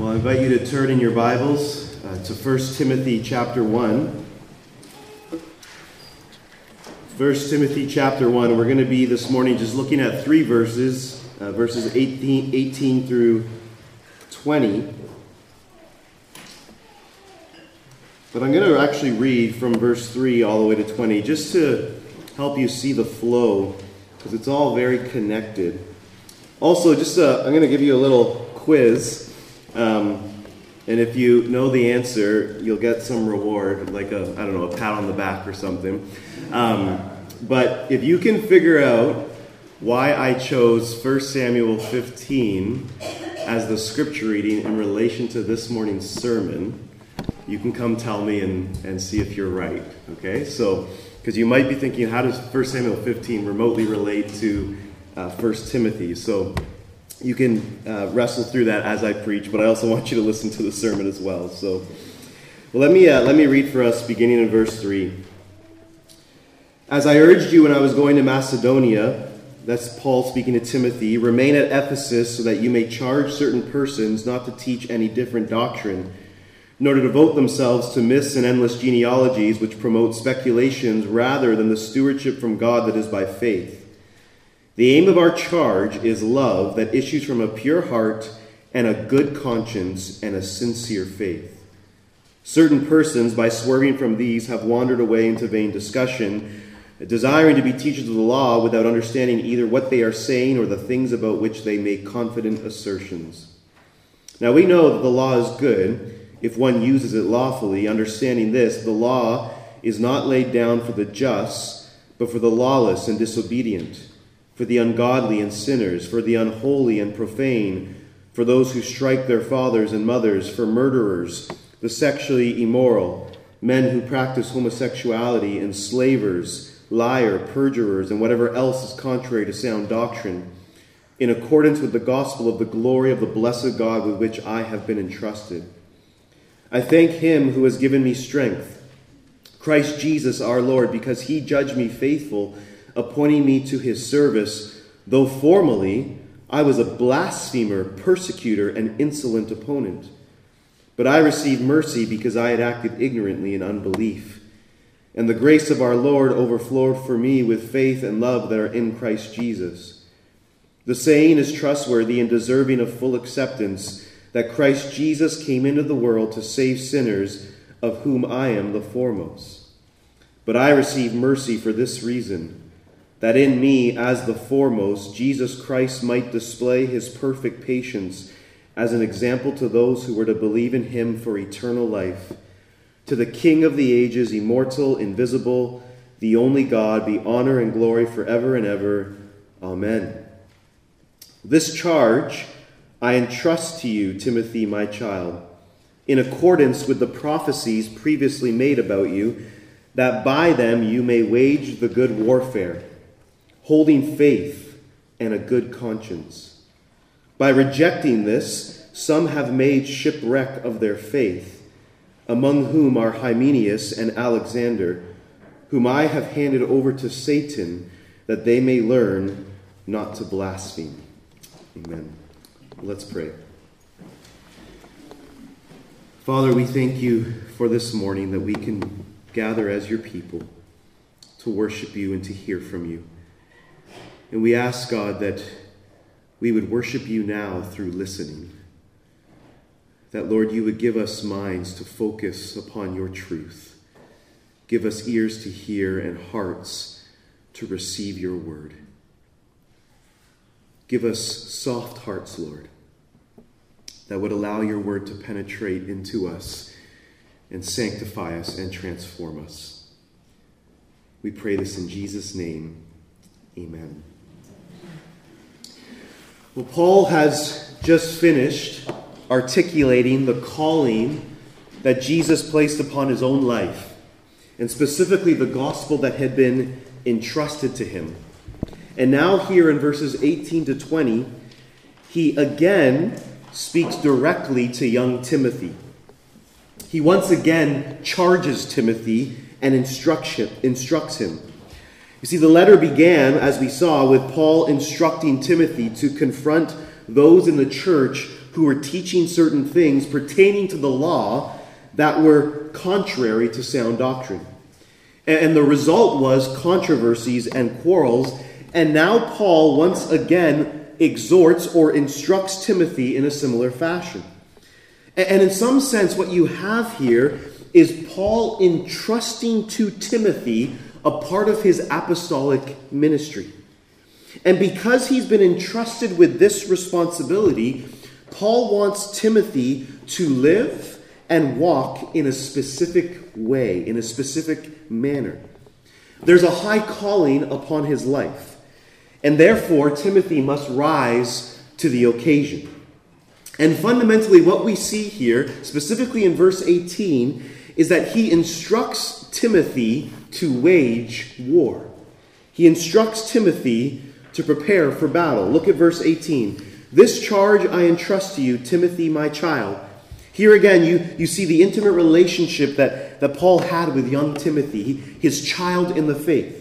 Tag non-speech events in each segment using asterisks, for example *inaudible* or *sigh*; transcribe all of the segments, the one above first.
Well, I invite you to turn in your Bibles uh, to 1 Timothy chapter 1. 1 Timothy chapter 1. We're going to be this morning just looking at three verses, uh, verses 18, 18 through 20. But I'm going to actually read from verse 3 all the way to 20 just to help you see the flow because it's all very connected. Also, just uh, I'm going to give you a little quiz. Um, and if you know the answer, you'll get some reward, like a, I don't know, a pat on the back or something. Um, but if you can figure out why I chose 1 Samuel 15 as the scripture reading in relation to this morning's sermon, you can come tell me and, and see if you're right. Okay? So, because you might be thinking, how does 1 Samuel 15 remotely relate to uh, 1 Timothy? So, you can uh, wrestle through that as I preach, but I also want you to listen to the sermon as well. So, well, let me uh, let me read for us, beginning in verse three. As I urged you when I was going to Macedonia, that's Paul speaking to Timothy, remain at Ephesus so that you may charge certain persons not to teach any different doctrine, nor to devote themselves to myths and endless genealogies which promote speculations rather than the stewardship from God that is by faith. The aim of our charge is love that issues from a pure heart and a good conscience and a sincere faith. Certain persons, by swerving from these, have wandered away into vain discussion, desiring to be teachers of the law without understanding either what they are saying or the things about which they make confident assertions. Now we know that the law is good if one uses it lawfully, understanding this the law is not laid down for the just, but for the lawless and disobedient for the ungodly and sinners, for the unholy and profane, for those who strike their fathers and mothers, for murderers, the sexually immoral, men who practice homosexuality, enslavers, liar, perjurers, and whatever else is contrary to sound doctrine, in accordance with the gospel of the glory of the blessed God with which I have been entrusted. I thank him who has given me strength, Christ Jesus our Lord, because he judged me faithful appointing me to his service, though formerly I was a blasphemer, persecutor, and insolent opponent. But I received mercy because I had acted ignorantly in unbelief. And the grace of our Lord overflowed for me with faith and love that are in Christ Jesus. The saying is trustworthy and deserving of full acceptance that Christ Jesus came into the world to save sinners, of whom I am the foremost. But I received mercy for this reason that in me, as the foremost, Jesus Christ might display his perfect patience as an example to those who were to believe in him for eternal life. To the King of the ages, immortal, invisible, the only God, be honor and glory forever and ever. Amen. This charge I entrust to you, Timothy, my child, in accordance with the prophecies previously made about you, that by them you may wage the good warfare holding faith and a good conscience. By rejecting this, some have made shipwreck of their faith, among whom are Hymenaeus and Alexander, whom I have handed over to Satan that they may learn not to blaspheme. Amen. Let's pray. Father, we thank you for this morning that we can gather as your people to worship you and to hear from you. And we ask, God, that we would worship you now through listening. That, Lord, you would give us minds to focus upon your truth. Give us ears to hear and hearts to receive your word. Give us soft hearts, Lord, that would allow your word to penetrate into us and sanctify us and transform us. We pray this in Jesus' name. Amen. Well, Paul has just finished articulating the calling that Jesus placed upon his own life, and specifically the gospel that had been entrusted to him. And now, here in verses 18 to 20, he again speaks directly to young Timothy. He once again charges Timothy and instructs him. You see, the letter began, as we saw, with Paul instructing Timothy to confront those in the church who were teaching certain things pertaining to the law that were contrary to sound doctrine. And the result was controversies and quarrels. And now Paul once again exhorts or instructs Timothy in a similar fashion. And in some sense, what you have here is Paul entrusting to Timothy a part of his apostolic ministry. And because he's been entrusted with this responsibility, Paul wants Timothy to live and walk in a specific way, in a specific manner. There's a high calling upon his life, and therefore Timothy must rise to the occasion. And fundamentally, what we see here, specifically in verse 18, is that he instructs Timothy to wage war. He instructs Timothy to prepare for battle. Look at verse 18. This charge I entrust to you, Timothy, my child here again, you, you see the intimate relationship that, that Paul had with young Timothy, his child in the faith.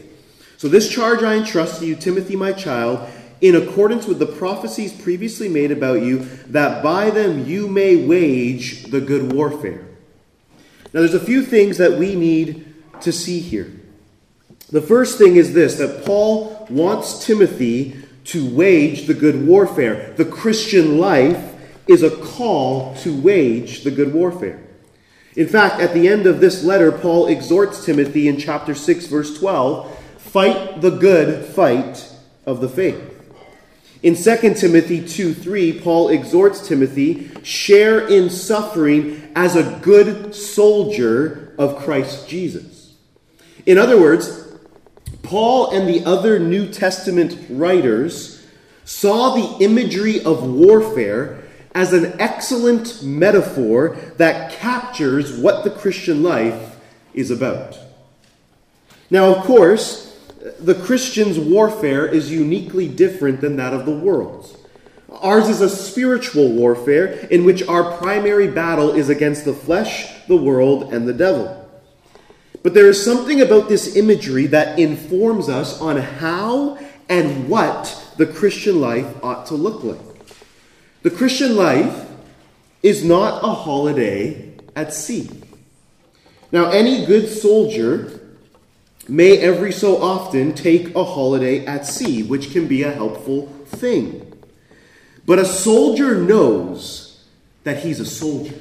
So, this charge I entrust to you, Timothy, my child, in accordance with the prophecies previously made about you, that by them you may wage the good warfare. Now, there's a few things that we need to see here. The first thing is this that Paul wants Timothy to wage the good warfare. The Christian life is a call to wage the good warfare. In fact, at the end of this letter, Paul exhorts Timothy in chapter 6, verse 12 fight the good fight of the faith. In 2 Timothy 2 3, Paul exhorts Timothy share in suffering as a good soldier of Christ Jesus. In other words, Paul and the other New Testament writers saw the imagery of warfare as an excellent metaphor that captures what the Christian life is about. Now, of course, the Christian's warfare is uniquely different than that of the world's. Ours is a spiritual warfare in which our primary battle is against the flesh, the world, and the devil. But there is something about this imagery that informs us on how and what the Christian life ought to look like. The Christian life is not a holiday at sea. Now, any good soldier may every so often take a holiday at sea, which can be a helpful thing. But a soldier knows that he's a soldier.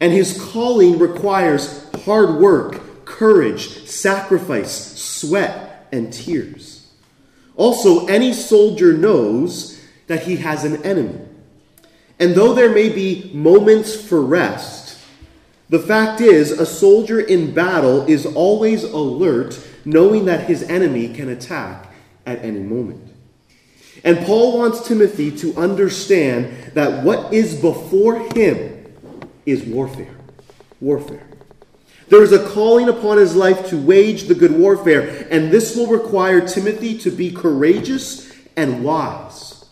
And his calling requires hard work, courage, sacrifice, sweat, and tears. Also, any soldier knows that he has an enemy. And though there may be moments for rest, the fact is, a soldier in battle is always alert, knowing that his enemy can attack at any moment. And Paul wants Timothy to understand that what is before him is warfare. Warfare. There is a calling upon his life to wage the good warfare, and this will require Timothy to be courageous and wise.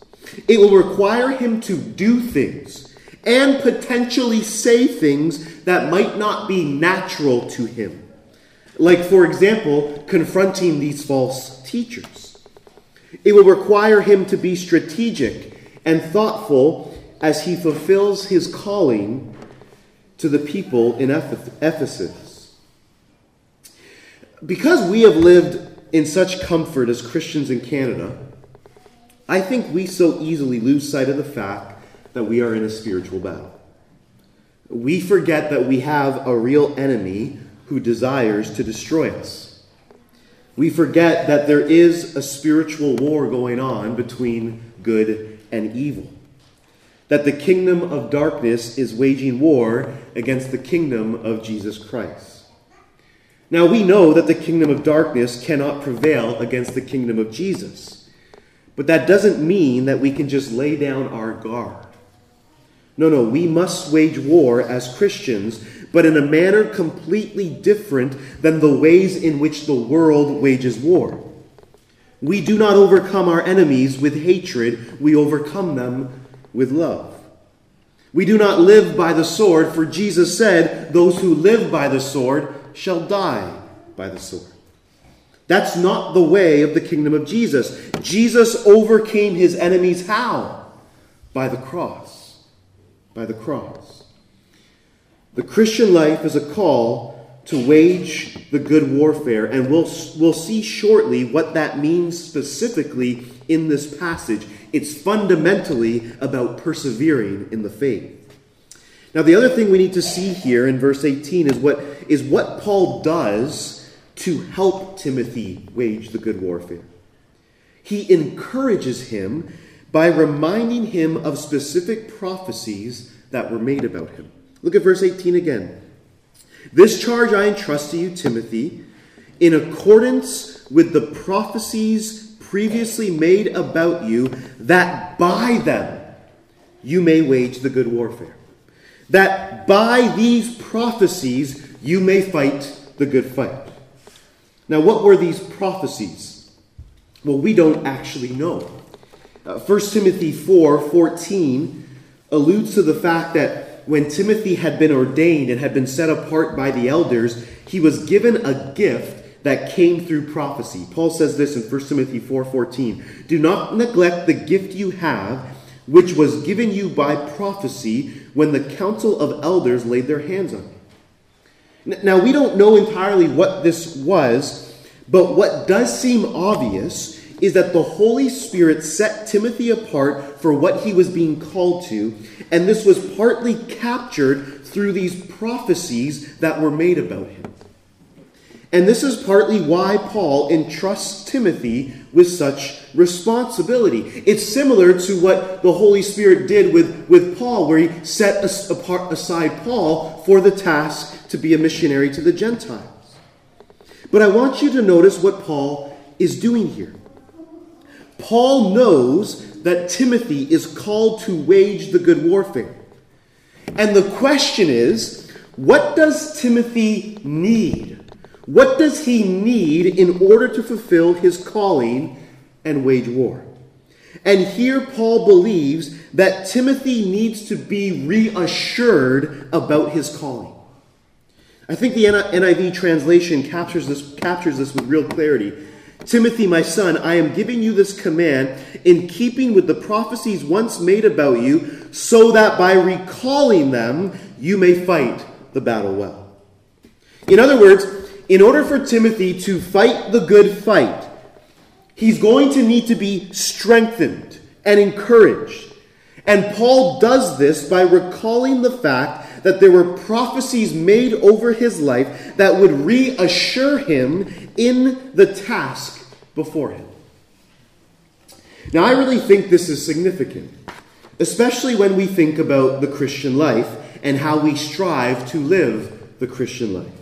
It will require him to do things and potentially say things that might not be natural to him. Like, for example, confronting these false teachers. It will require him to be strategic and thoughtful as he fulfills his calling to the people in Ephesus. Because we have lived in such comfort as Christians in Canada, I think we so easily lose sight of the fact that we are in a spiritual battle. We forget that we have a real enemy who desires to destroy us. We forget that there is a spiritual war going on between good and evil. That the kingdom of darkness is waging war against the kingdom of Jesus Christ. Now we know that the kingdom of darkness cannot prevail against the kingdom of Jesus. But that doesn't mean that we can just lay down our guard. No, no, we must wage war as Christians, but in a manner completely different than the ways in which the world wages war. We do not overcome our enemies with hatred, we overcome them with love. We do not live by the sword, for Jesus said, Those who live by the sword shall die by the sword. That's not the way of the kingdom of Jesus. Jesus overcame his enemies how? By the cross. By the cross. The Christian life is a call to wage the good warfare, and we'll, we'll see shortly what that means specifically in this passage. It's fundamentally about persevering in the faith. Now, the other thing we need to see here in verse 18 is what, is what Paul does to help Timothy wage the good warfare. He encourages him by reminding him of specific prophecies that were made about him. Look at verse 18 again. This charge I entrust to you, Timothy, in accordance with the prophecies previously made about you, that by them you may wage the good warfare that by these prophecies you may fight the good fight. Now, what were these prophecies? Well, we don't actually know. Uh, 1 Timothy 4 14 alludes to the fact that when Timothy had been ordained and had been set apart by the elders, he was given a gift that came through prophecy. Paul says this in 1 Timothy 4:14, "Do not neglect the gift you have, which was given you by prophecy when the council of elders laid their hands on you. Now, we don't know entirely what this was, but what does seem obvious is that the Holy Spirit set Timothy apart for what he was being called to, and this was partly captured through these prophecies that were made about him. And this is partly why Paul entrusts Timothy with such responsibility. It's similar to what the Holy Spirit did with, with Paul, where he set apart, aside Paul for the task to be a missionary to the Gentiles. But I want you to notice what Paul is doing here. Paul knows that Timothy is called to wage the good warfare. And the question is what does Timothy need? What does he need in order to fulfill his calling and wage war? And here Paul believes that Timothy needs to be reassured about his calling. I think the NIV translation captures this, captures this with real clarity. Timothy, my son, I am giving you this command in keeping with the prophecies once made about you, so that by recalling them, you may fight the battle well. In other words, in order for Timothy to fight the good fight, he's going to need to be strengthened and encouraged. And Paul does this by recalling the fact that there were prophecies made over his life that would reassure him in the task before him. Now, I really think this is significant, especially when we think about the Christian life and how we strive to live the Christian life.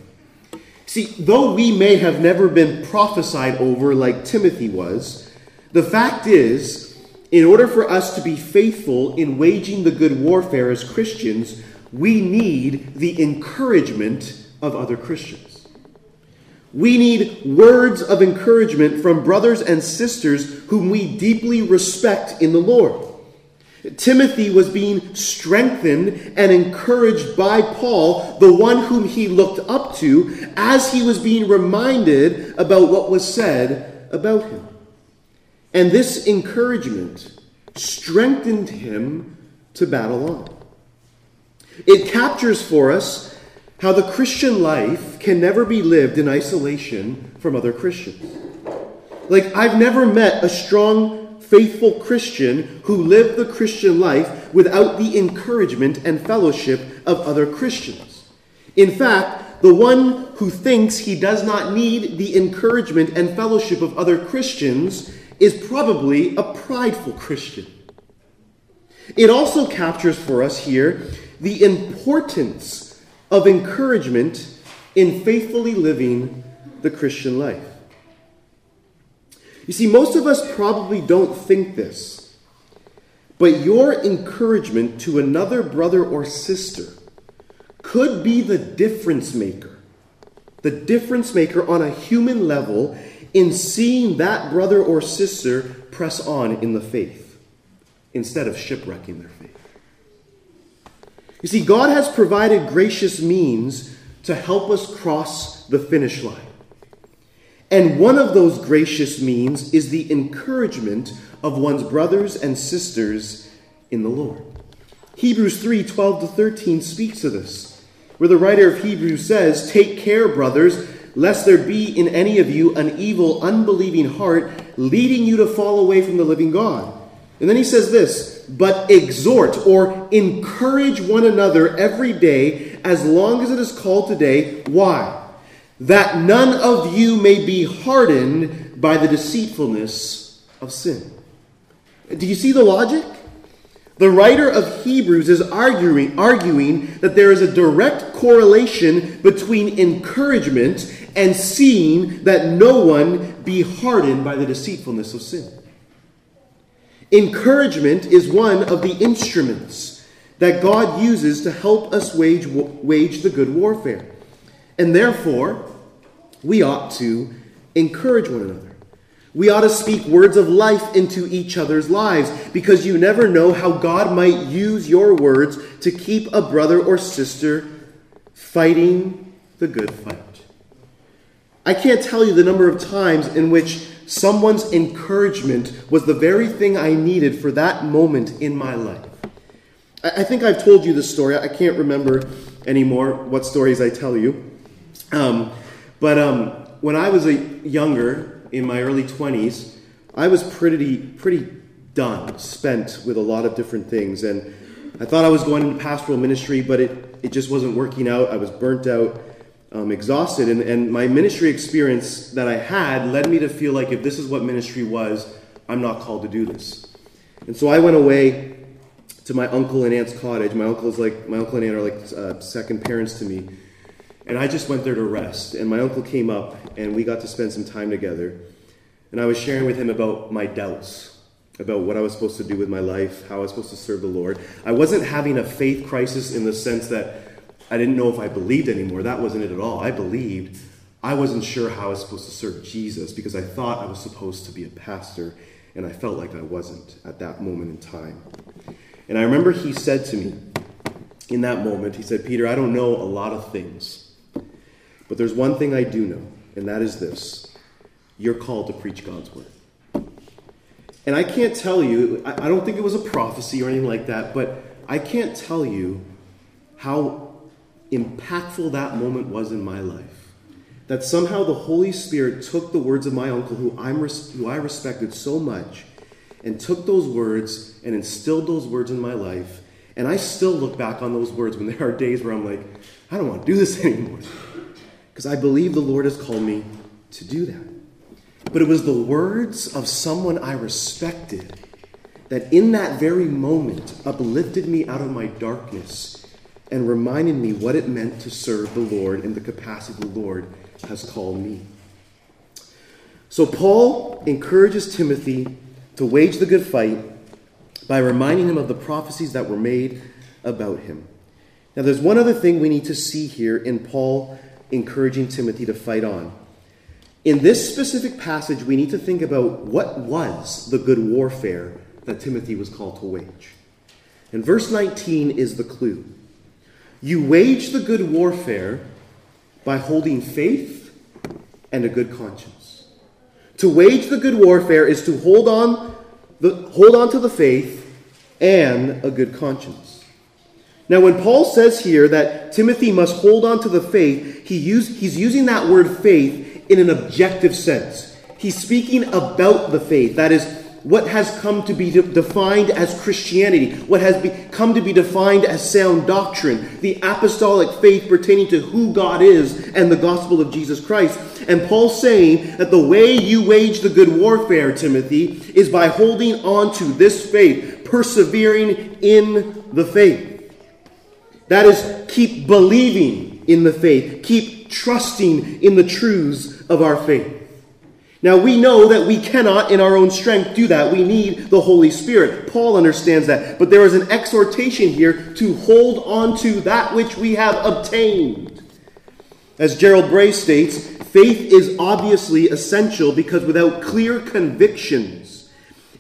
See, though we may have never been prophesied over like Timothy was, the fact is, in order for us to be faithful in waging the good warfare as Christians, we need the encouragement of other Christians. We need words of encouragement from brothers and sisters whom we deeply respect in the Lord. Timothy was being strengthened and encouraged by Paul, the one whom he looked up to, as he was being reminded about what was said about him. And this encouragement strengthened him to battle on. It captures for us how the Christian life can never be lived in isolation from other Christians. Like, I've never met a strong faithful Christian who lived the Christian life without the encouragement and fellowship of other Christians. In fact, the one who thinks he does not need the encouragement and fellowship of other Christians is probably a prideful Christian. It also captures for us here the importance of encouragement in faithfully living the Christian life. You see, most of us probably don't think this, but your encouragement to another brother or sister could be the difference maker. The difference maker on a human level in seeing that brother or sister press on in the faith instead of shipwrecking their faith. You see, God has provided gracious means to help us cross the finish line. And one of those gracious means is the encouragement of one's brothers and sisters in the Lord. Hebrews 3 12 to 13 speaks to this, where the writer of Hebrews says, Take care, brothers, lest there be in any of you an evil, unbelieving heart, leading you to fall away from the living God. And then he says this, but exhort or encourage one another every day as long as it is called today. Why? That none of you may be hardened by the deceitfulness of sin. Do you see the logic? The writer of Hebrews is arguing, arguing that there is a direct correlation between encouragement and seeing that no one be hardened by the deceitfulness of sin. Encouragement is one of the instruments that God uses to help us wage, wage the good warfare. And therefore, we ought to encourage one another. We ought to speak words of life into each other's lives because you never know how God might use your words to keep a brother or sister fighting the good fight. I can't tell you the number of times in which someone's encouragement was the very thing I needed for that moment in my life. I think I've told you this story. I can't remember anymore what stories I tell you. Um, but um, when I was a younger, in my early 20s, I was pretty, pretty done, spent with a lot of different things. And I thought I was going into pastoral ministry, but it, it just wasn't working out. I was burnt out um, exhausted. And, and my ministry experience that I had led me to feel like if this is what ministry was, I'm not called to do this. And so I went away to my uncle and aunt's cottage. My uncle is like my uncle and aunt are like uh, second parents to me, and I just went there to rest. And my uncle came up, and we got to spend some time together. And I was sharing with him about my doubts, about what I was supposed to do with my life, how I was supposed to serve the Lord. I wasn't having a faith crisis in the sense that I didn't know if I believed anymore. That wasn't it at all. I believed. I wasn't sure how I was supposed to serve Jesus because I thought I was supposed to be a pastor, and I felt like I wasn't at that moment in time. And I remember he said to me in that moment, he said, Peter, I don't know a lot of things, but there's one thing I do know, and that is this you're called to preach God's word. And I can't tell you, I don't think it was a prophecy or anything like that, but I can't tell you how impactful that moment was in my life. That somehow the Holy Spirit took the words of my uncle, who, I'm res- who I respected so much, and took those words and instilled those words in my life. And I still look back on those words when *laughs* there are days where I'm like, I don't want to do this *laughs* anymore. Because I believe the Lord has called me to do that. But it was the words of someone I respected that in that very moment uplifted me out of my darkness and reminded me what it meant to serve the Lord in the capacity the Lord has called me. So, Paul encourages Timothy to wage the good fight by reminding him of the prophecies that were made about him. Now, there's one other thing we need to see here in Paul encouraging Timothy to fight on. In this specific passage, we need to think about what was the good warfare that Timothy was called to wage. And verse 19 is the clue. You wage the good warfare by holding faith and a good conscience. To wage the good warfare is to hold on, the, hold on to the faith and a good conscience. Now, when Paul says here that Timothy must hold on to the faith, he use, he's using that word faith in an objective sense. He's speaking about the faith. That is, what has come to be de- defined as Christianity, what has be- come to be defined as sound doctrine, the apostolic faith pertaining to who God is and the gospel of Jesus Christ. And Paul's saying that the way you wage the good warfare, Timothy, is by holding on to this faith, persevering in the faith. That is, keep believing in the faith, keep trusting in the truths of our faith. Now, we know that we cannot, in our own strength, do that. We need the Holy Spirit. Paul understands that. But there is an exhortation here to hold on to that which we have obtained. As Gerald Bray states, faith is obviously essential because without clear convictions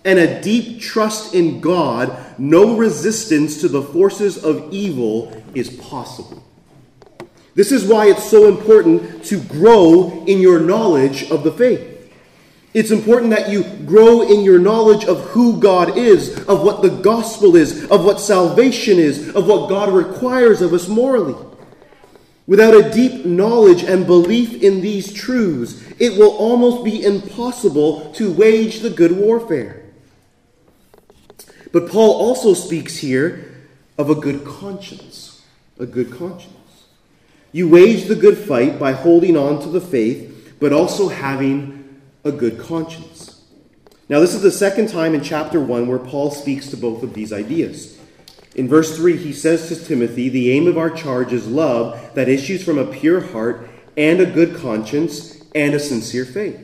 and a deep trust in God, no resistance to the forces of evil is possible. This is why it's so important to grow in your knowledge of the faith. It's important that you grow in your knowledge of who God is, of what the gospel is, of what salvation is, of what God requires of us morally. Without a deep knowledge and belief in these truths, it will almost be impossible to wage the good warfare. But Paul also speaks here of a good conscience. A good conscience. You wage the good fight by holding on to the faith, but also having a good conscience. Now, this is the second time in chapter 1 where Paul speaks to both of these ideas. In verse 3, he says to Timothy, The aim of our charge is love that issues from a pure heart and a good conscience and a sincere faith.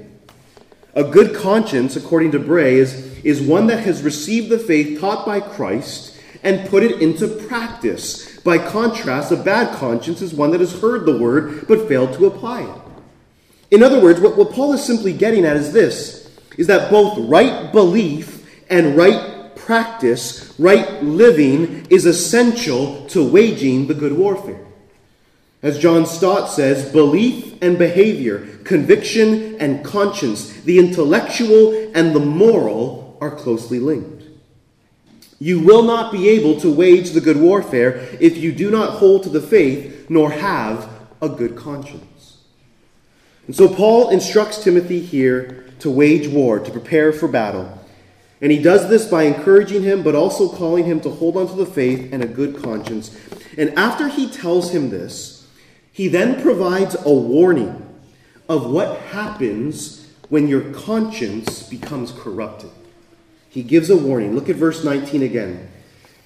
A good conscience, according to Bray, is, is one that has received the faith taught by Christ and put it into practice. By contrast, a bad conscience is one that has heard the word but failed to apply it. In other words, what, what Paul is simply getting at is this is that both right belief and right practice, right living, is essential to waging the good warfare. As John Stott says, belief and behavior, conviction and conscience, the intellectual and the moral are closely linked. You will not be able to wage the good warfare if you do not hold to the faith nor have a good conscience. And so Paul instructs Timothy here to wage war, to prepare for battle. And he does this by encouraging him, but also calling him to hold on to the faith and a good conscience. And after he tells him this, he then provides a warning of what happens when your conscience becomes corrupted. He gives a warning. Look at verse 19 again.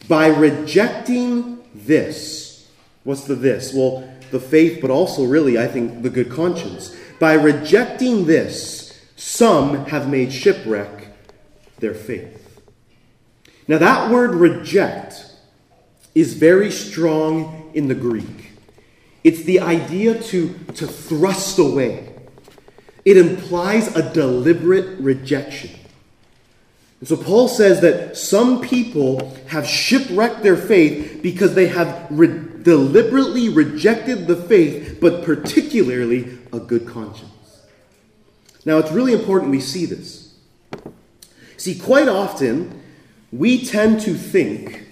By rejecting this, what's the this? Well, the faith, but also really, I think, the good conscience. By rejecting this, some have made shipwreck their faith. Now, that word reject is very strong in the Greek. It's the idea to, to thrust away, it implies a deliberate rejection. And so Paul says that some people have shipwrecked their faith because they have deliberately rejected the faith, but particularly a good conscience. Now, it's really important we see this. See, quite often, we tend to think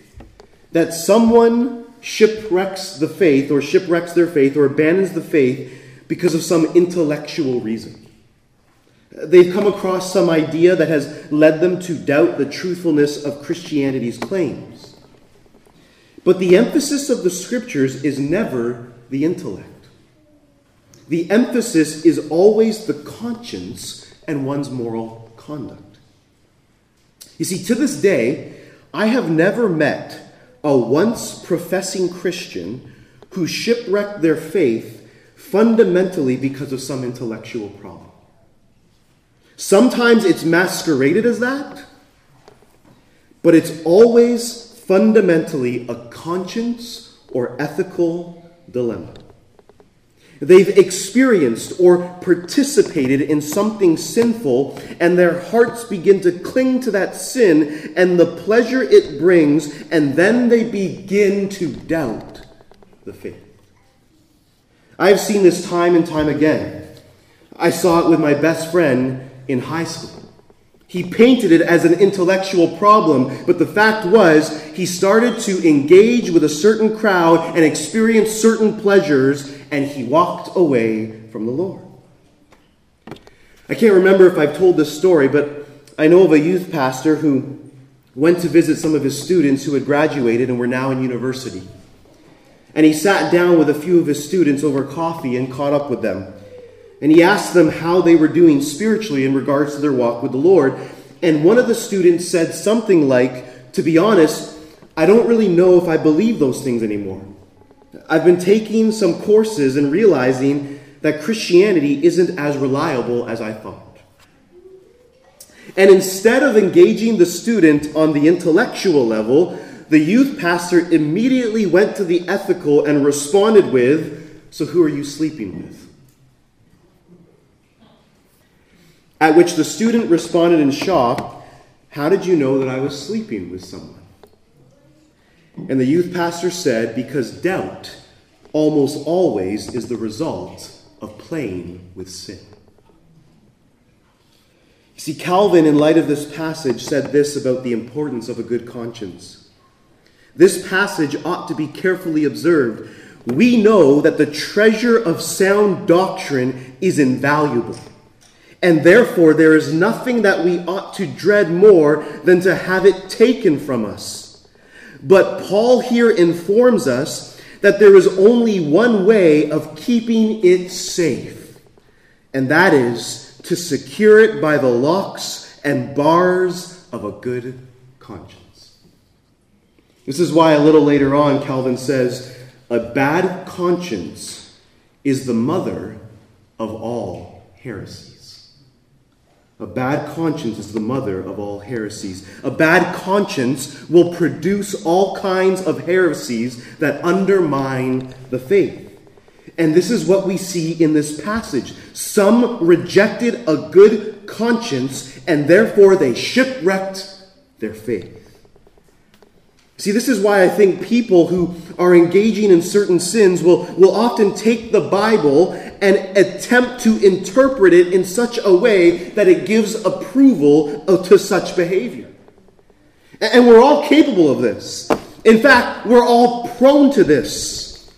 that someone shipwrecks the faith, or shipwrecks their faith, or abandons the faith because of some intellectual reason. They've come across some idea that has led them to doubt the truthfulness of Christianity's claims. But the emphasis of the scriptures is never the intellect. The emphasis is always the conscience and one's moral conduct. You see, to this day, I have never met a once professing Christian who shipwrecked their faith fundamentally because of some intellectual problem. Sometimes it's masqueraded as that, but it's always fundamentally a conscience or ethical dilemma. They've experienced or participated in something sinful, and their hearts begin to cling to that sin and the pleasure it brings, and then they begin to doubt the faith. I've seen this time and time again. I saw it with my best friend in high school. He painted it as an intellectual problem, but the fact was he started to engage with a certain crowd and experience certain pleasures, and he walked away from the Lord. I can't remember if I've told this story, but I know of a youth pastor who went to visit some of his students who had graduated and were now in university. And he sat down with a few of his students over coffee and caught up with them. And he asked them how they were doing spiritually in regards to their walk with the Lord. And one of the students said something like, To be honest, I don't really know if I believe those things anymore. I've been taking some courses and realizing that Christianity isn't as reliable as I thought. And instead of engaging the student on the intellectual level, the youth pastor immediately went to the ethical and responded with, So who are you sleeping with? At which the student responded in shock, How did you know that I was sleeping with someone? And the youth pastor said, Because doubt almost always is the result of playing with sin. See, Calvin, in light of this passage, said this about the importance of a good conscience. This passage ought to be carefully observed. We know that the treasure of sound doctrine is invaluable, and therefore there is nothing that we ought to dread more than to have it taken from us. But Paul here informs us that there is only one way of keeping it safe, and that is to secure it by the locks and bars of a good conscience. This is why a little later on, Calvin says, A bad conscience is the mother of all heresies. A bad conscience is the mother of all heresies. A bad conscience will produce all kinds of heresies that undermine the faith. And this is what we see in this passage. Some rejected a good conscience, and therefore they shipwrecked their faith. See, this is why I think people who are engaging in certain sins will, will often take the Bible and attempt to interpret it in such a way that it gives approval to such behavior. And we're all capable of this. In fact, we're all prone to this.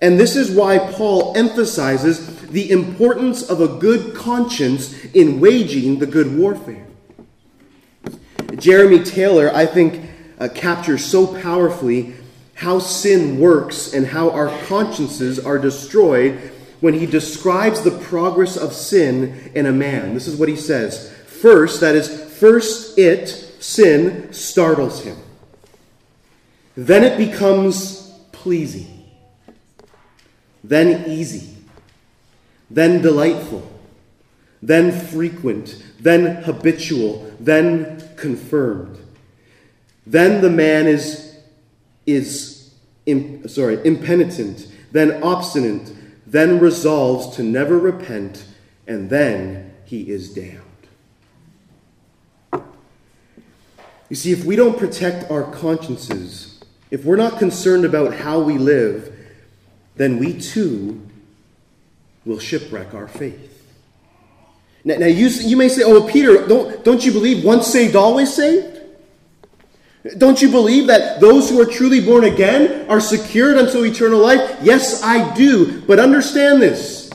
And this is why Paul emphasizes the importance of a good conscience in waging the good warfare. Jeremy Taylor, I think, uh, captures so powerfully how sin works and how our consciences are destroyed when he describes the progress of sin in a man. This is what he says. First, that is, first it, sin, startles him. Then it becomes pleasing then easy, then delightful, then frequent, then habitual, then confirmed. Then the man is, is sorry, impenitent, then obstinate, then resolves to never repent, and then he is damned. You see, if we don't protect our consciences, if we're not concerned about how we live, then we too will shipwreck our faith. Now, now you, you may say, oh, Peter, don't, don't you believe once saved, always saved? Don't you believe that those who are truly born again are secured unto eternal life? Yes, I do. But understand this.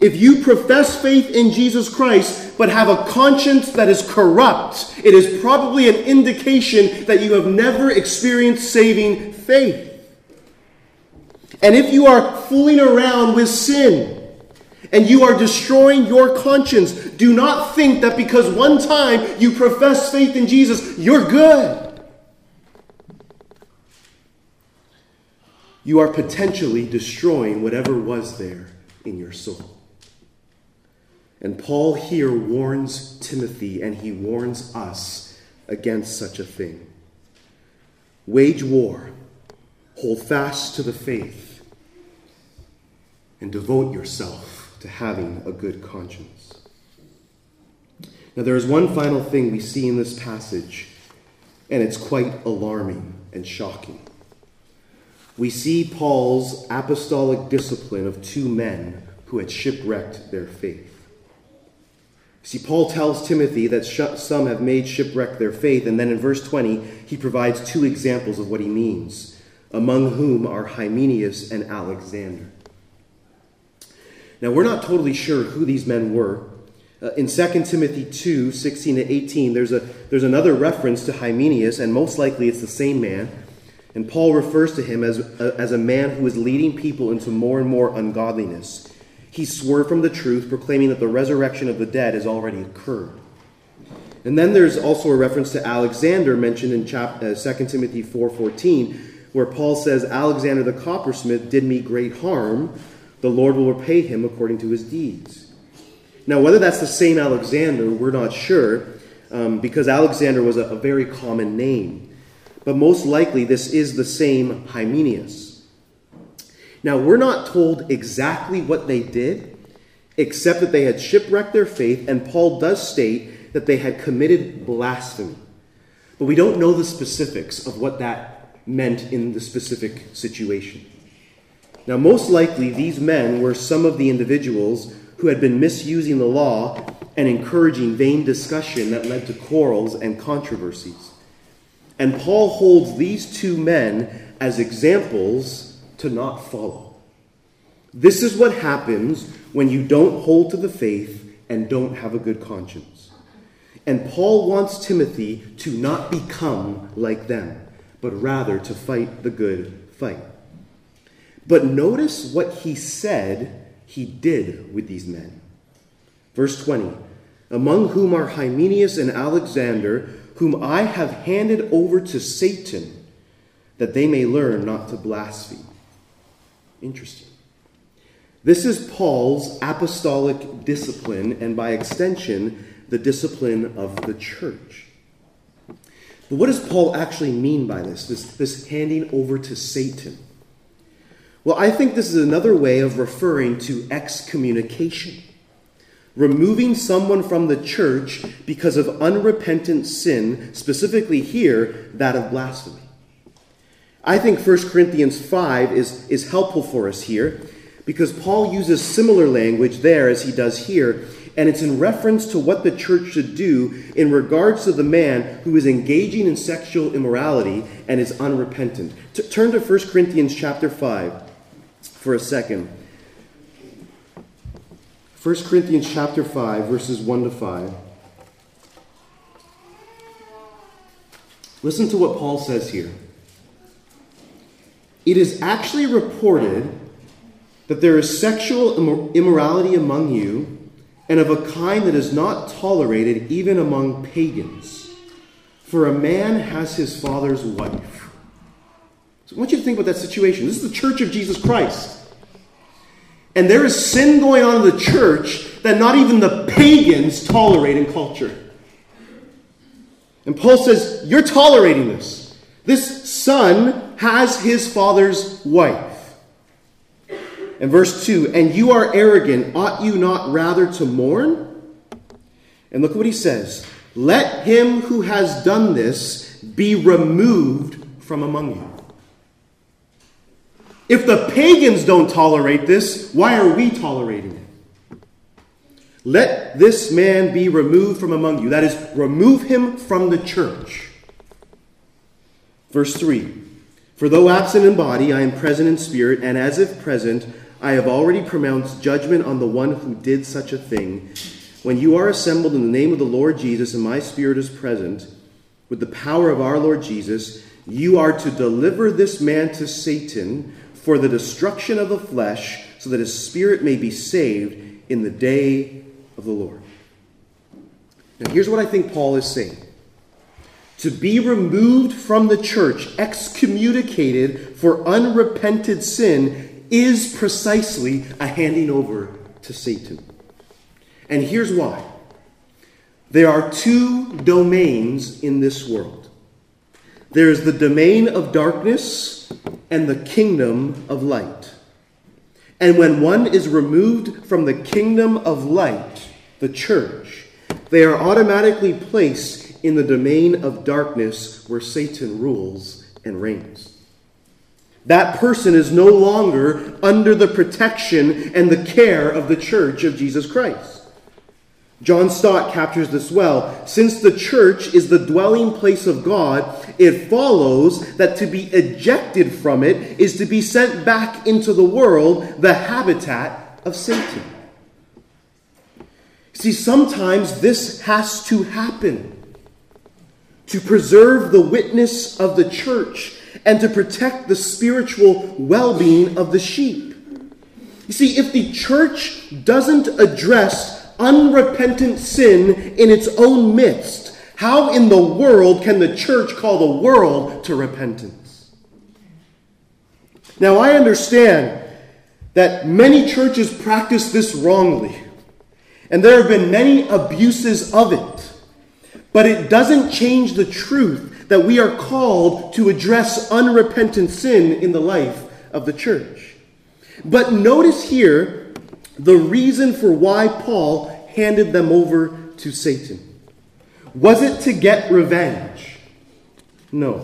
If you profess faith in Jesus Christ, but have a conscience that is corrupt, it is probably an indication that you have never experienced saving faith. And if you are fooling around with sin and you are destroying your conscience, do not think that because one time you profess faith in Jesus, you're good. You are potentially destroying whatever was there in your soul. And Paul here warns Timothy and he warns us against such a thing. Wage war, hold fast to the faith and devote yourself to having a good conscience. Now, there is one final thing we see in this passage, and it's quite alarming and shocking. We see Paul's apostolic discipline of two men who had shipwrecked their faith. See, Paul tells Timothy that some have made shipwreck their faith, and then in verse 20, he provides two examples of what he means, among whom are Hymenaeus and Alexander. Now, we're not totally sure who these men were. Uh, in 2 Timothy 2 16 to 18, there's, a, there's another reference to Hymenaeus, and most likely it's the same man. And Paul refers to him as a, as a man who is leading people into more and more ungodliness. He swerved from the truth, proclaiming that the resurrection of the dead has already occurred. And then there's also a reference to Alexander mentioned in chap- uh, 2 Timothy 4:14, where Paul says Alexander the coppersmith did me great harm, the Lord will repay him according to his deeds. Now, whether that's the same Alexander, we're not sure, um, because Alexander was a, a very common name. But most likely, this is the same Hymenaeus. Now, we're not told exactly what they did, except that they had shipwrecked their faith, and Paul does state that they had committed blasphemy. But we don't know the specifics of what that meant in the specific situation. Now, most likely, these men were some of the individuals who had been misusing the law and encouraging vain discussion that led to quarrels and controversies. And Paul holds these two men as examples to not follow. This is what happens when you don't hold to the faith and don't have a good conscience. And Paul wants Timothy to not become like them, but rather to fight the good fight. But notice what he said he did with these men. Verse 20 Among whom are Hymenaeus and Alexander, whom I have handed over to Satan, that they may learn not to blaspheme. Interesting. This is Paul's apostolic discipline, and by extension, the discipline of the church. But what does Paul actually mean by this, this, this handing over to Satan? Well, I think this is another way of referring to excommunication removing someone from the church because of unrepentant sin, specifically here, that of blasphemy. I think 1 Corinthians 5 is, is helpful for us here because Paul uses similar language there as he does here, and it's in reference to what the church should do in regards to the man who is engaging in sexual immorality and is unrepentant. T- turn to 1 Corinthians chapter 5 for a second. 1 Corinthians chapter 5, verses 1 to 5. Listen to what Paul says here. It is actually reported that there is sexual immorality among you, and of a kind that is not tolerated even among pagans. For a man has his father's wife. I want you to think about that situation. This is the church of Jesus Christ. And there is sin going on in the church that not even the pagans tolerate in culture. And Paul says, You're tolerating this. This son has his father's wife. And verse 2 And you are arrogant. Ought you not rather to mourn? And look what he says Let him who has done this be removed from among you. If the pagans don't tolerate this, why are we tolerating it? Let this man be removed from among you. That is, remove him from the church. Verse 3 For though absent in body, I am present in spirit, and as if present, I have already pronounced judgment on the one who did such a thing. When you are assembled in the name of the Lord Jesus, and my spirit is present, with the power of our Lord Jesus, you are to deliver this man to Satan for the destruction of the flesh, so that his spirit may be saved in the day of the Lord. Now, here's what I think Paul is saying to be removed from the church, excommunicated for unrepented sin, is precisely a handing over to Satan. And here's why there are two domains in this world there is the domain of and the kingdom of light. And when one is removed from the kingdom of light, the church, they are automatically placed in the domain of darkness where Satan rules and reigns. That person is no longer under the protection and the care of the church of Jesus Christ. John Stott captures this well. Since the church is the dwelling place of God, it follows that to be ejected from it is to be sent back into the world, the habitat of Satan. See, sometimes this has to happen to preserve the witness of the church and to protect the spiritual well being of the sheep. You see, if the church doesn't address unrepentant sin in its own midst, how in the world can the church call the world to repentance? Now, I understand that many churches practice this wrongly, and there have been many abuses of it. But it doesn't change the truth that we are called to address unrepentant sin in the life of the church. But notice here the reason for why Paul handed them over to Satan. Was it to get revenge? No.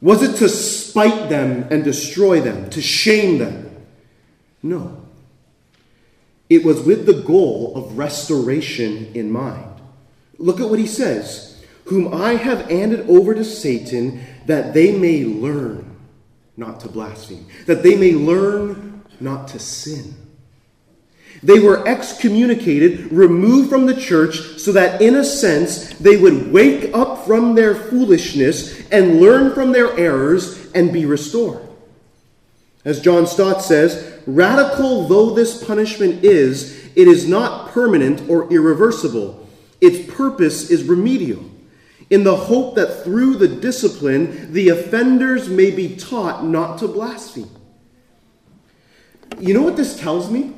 Was it to spite them and destroy them, to shame them? No. It was with the goal of restoration in mind. Look at what he says Whom I have handed over to Satan, that they may learn not to blaspheme, that they may learn not to sin. They were excommunicated, removed from the church, so that in a sense they would wake up from their foolishness and learn from their errors and be restored. As John Stott says, radical though this punishment is, it is not permanent or irreversible. Its purpose is remedial, in the hope that through the discipline, the offenders may be taught not to blaspheme. You know what this tells me?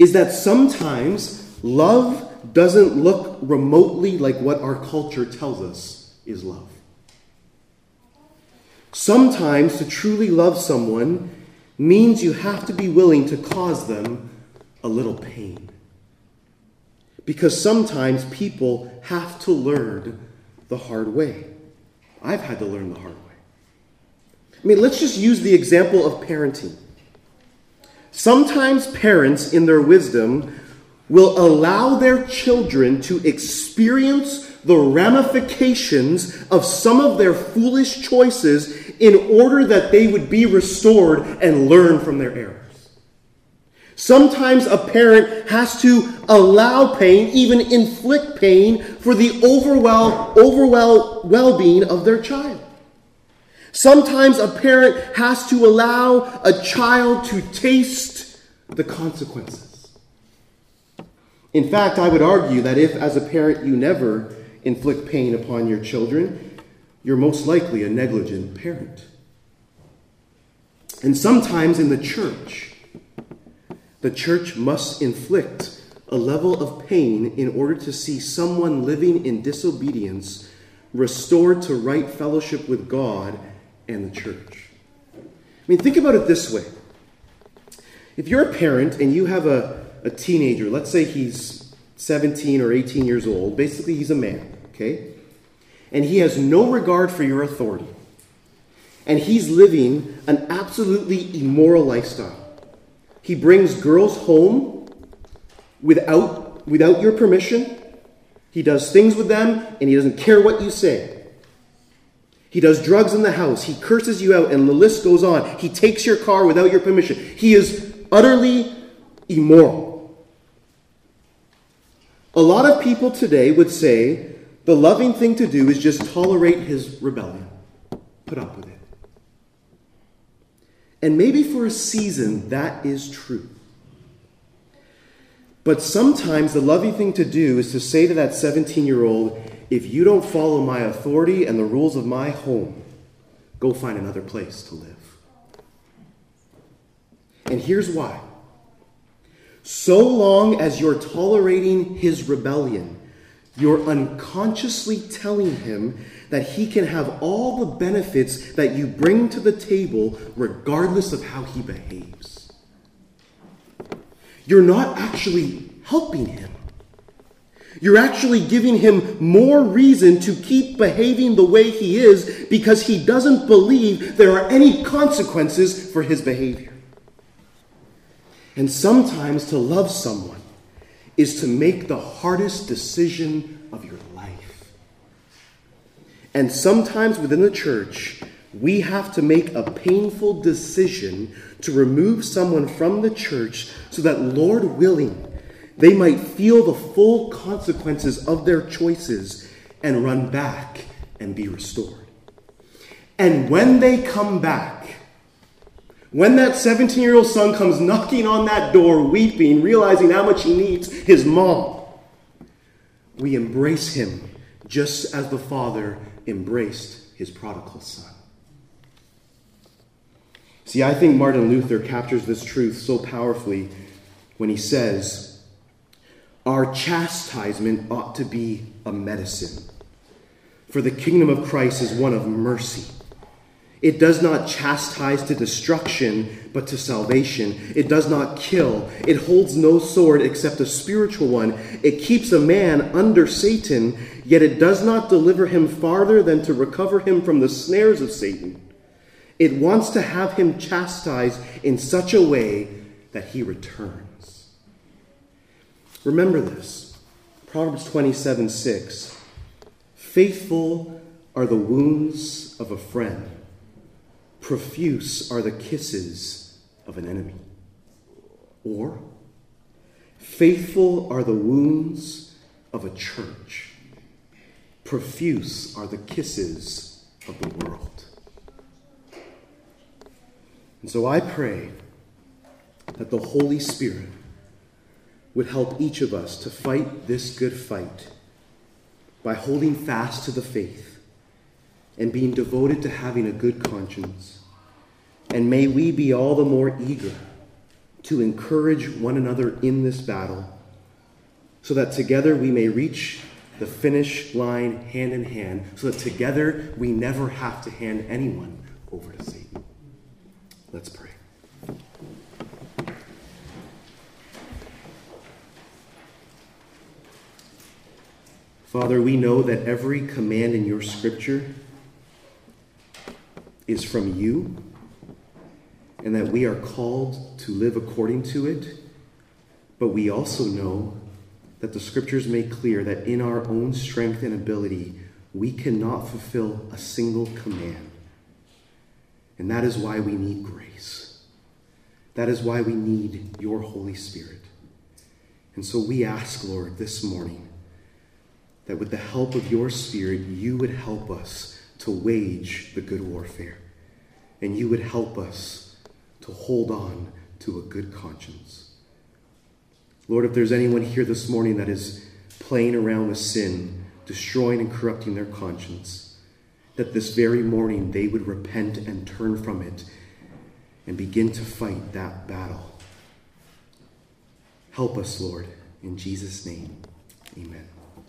Is that sometimes love doesn't look remotely like what our culture tells us is love. Sometimes to truly love someone means you have to be willing to cause them a little pain. Because sometimes people have to learn the hard way. I've had to learn the hard way. I mean, let's just use the example of parenting. Sometimes parents, in their wisdom, will allow their children to experience the ramifications of some of their foolish choices in order that they would be restored and learn from their errors. Sometimes a parent has to allow pain, even inflict pain, for the overall, overall well being of their child. Sometimes a parent has to allow a child to taste the consequences. In fact, I would argue that if, as a parent, you never inflict pain upon your children, you're most likely a negligent parent. And sometimes in the church, the church must inflict a level of pain in order to see someone living in disobedience restored to right fellowship with God and the church. I mean, think about it this way. If you're a parent and you have a, a teenager, let's say he's 17 or 18 years old, basically he's a man, okay? And he has no regard for your authority. And he's living an absolutely immoral lifestyle. He brings girls home without, without your permission. He does things with them, and he doesn't care what you say. He does drugs in the house. He curses you out, and the list goes on. He takes your car without your permission. He is utterly immoral. A lot of people today would say the loving thing to do is just tolerate his rebellion, put up with it. And maybe for a season that is true. But sometimes the loving thing to do is to say to that 17 year old, if you don't follow my authority and the rules of my home, go find another place to live. And here's why. So long as you're tolerating his rebellion, you're unconsciously telling him that he can have all the benefits that you bring to the table regardless of how he behaves. You're not actually helping him. You're actually giving him more reason to keep behaving the way he is because he doesn't believe there are any consequences for his behavior. And sometimes to love someone is to make the hardest decision of your life. And sometimes within the church, we have to make a painful decision to remove someone from the church so that, Lord willing, they might feel the full consequences of their choices and run back and be restored. And when they come back, when that 17 year old son comes knocking on that door, weeping, realizing how much he needs his mom, we embrace him just as the father embraced his prodigal son. See, I think Martin Luther captures this truth so powerfully when he says, our chastisement ought to be a medicine. For the kingdom of Christ is one of mercy. It does not chastise to destruction, but to salvation. It does not kill. It holds no sword except a spiritual one. It keeps a man under Satan, yet it does not deliver him farther than to recover him from the snares of Satan. It wants to have him chastised in such a way that he returns. Remember this Proverbs 27 6. Faithful are the wounds of a friend, profuse are the kisses of an enemy. Or, faithful are the wounds of a church, profuse are the kisses of the world. And so I pray that the Holy Spirit would help each of us to fight this good fight by holding fast to the faith and being devoted to having a good conscience. And may we be all the more eager to encourage one another in this battle so that together we may reach the finish line hand in hand, so that together we never have to hand anyone over to Satan. Let's pray. Father, we know that every command in your scripture is from you and that we are called to live according to it. But we also know that the scriptures make clear that in our own strength and ability, we cannot fulfill a single command. And that is why we need grace. That is why we need your Holy Spirit. And so we ask, Lord, this morning that with the help of your Spirit, you would help us to wage the good warfare. And you would help us to hold on to a good conscience. Lord, if there's anyone here this morning that is playing around with sin, destroying and corrupting their conscience, that this very morning they would repent and turn from it and begin to fight that battle. Help us, Lord, in Jesus' name. Amen.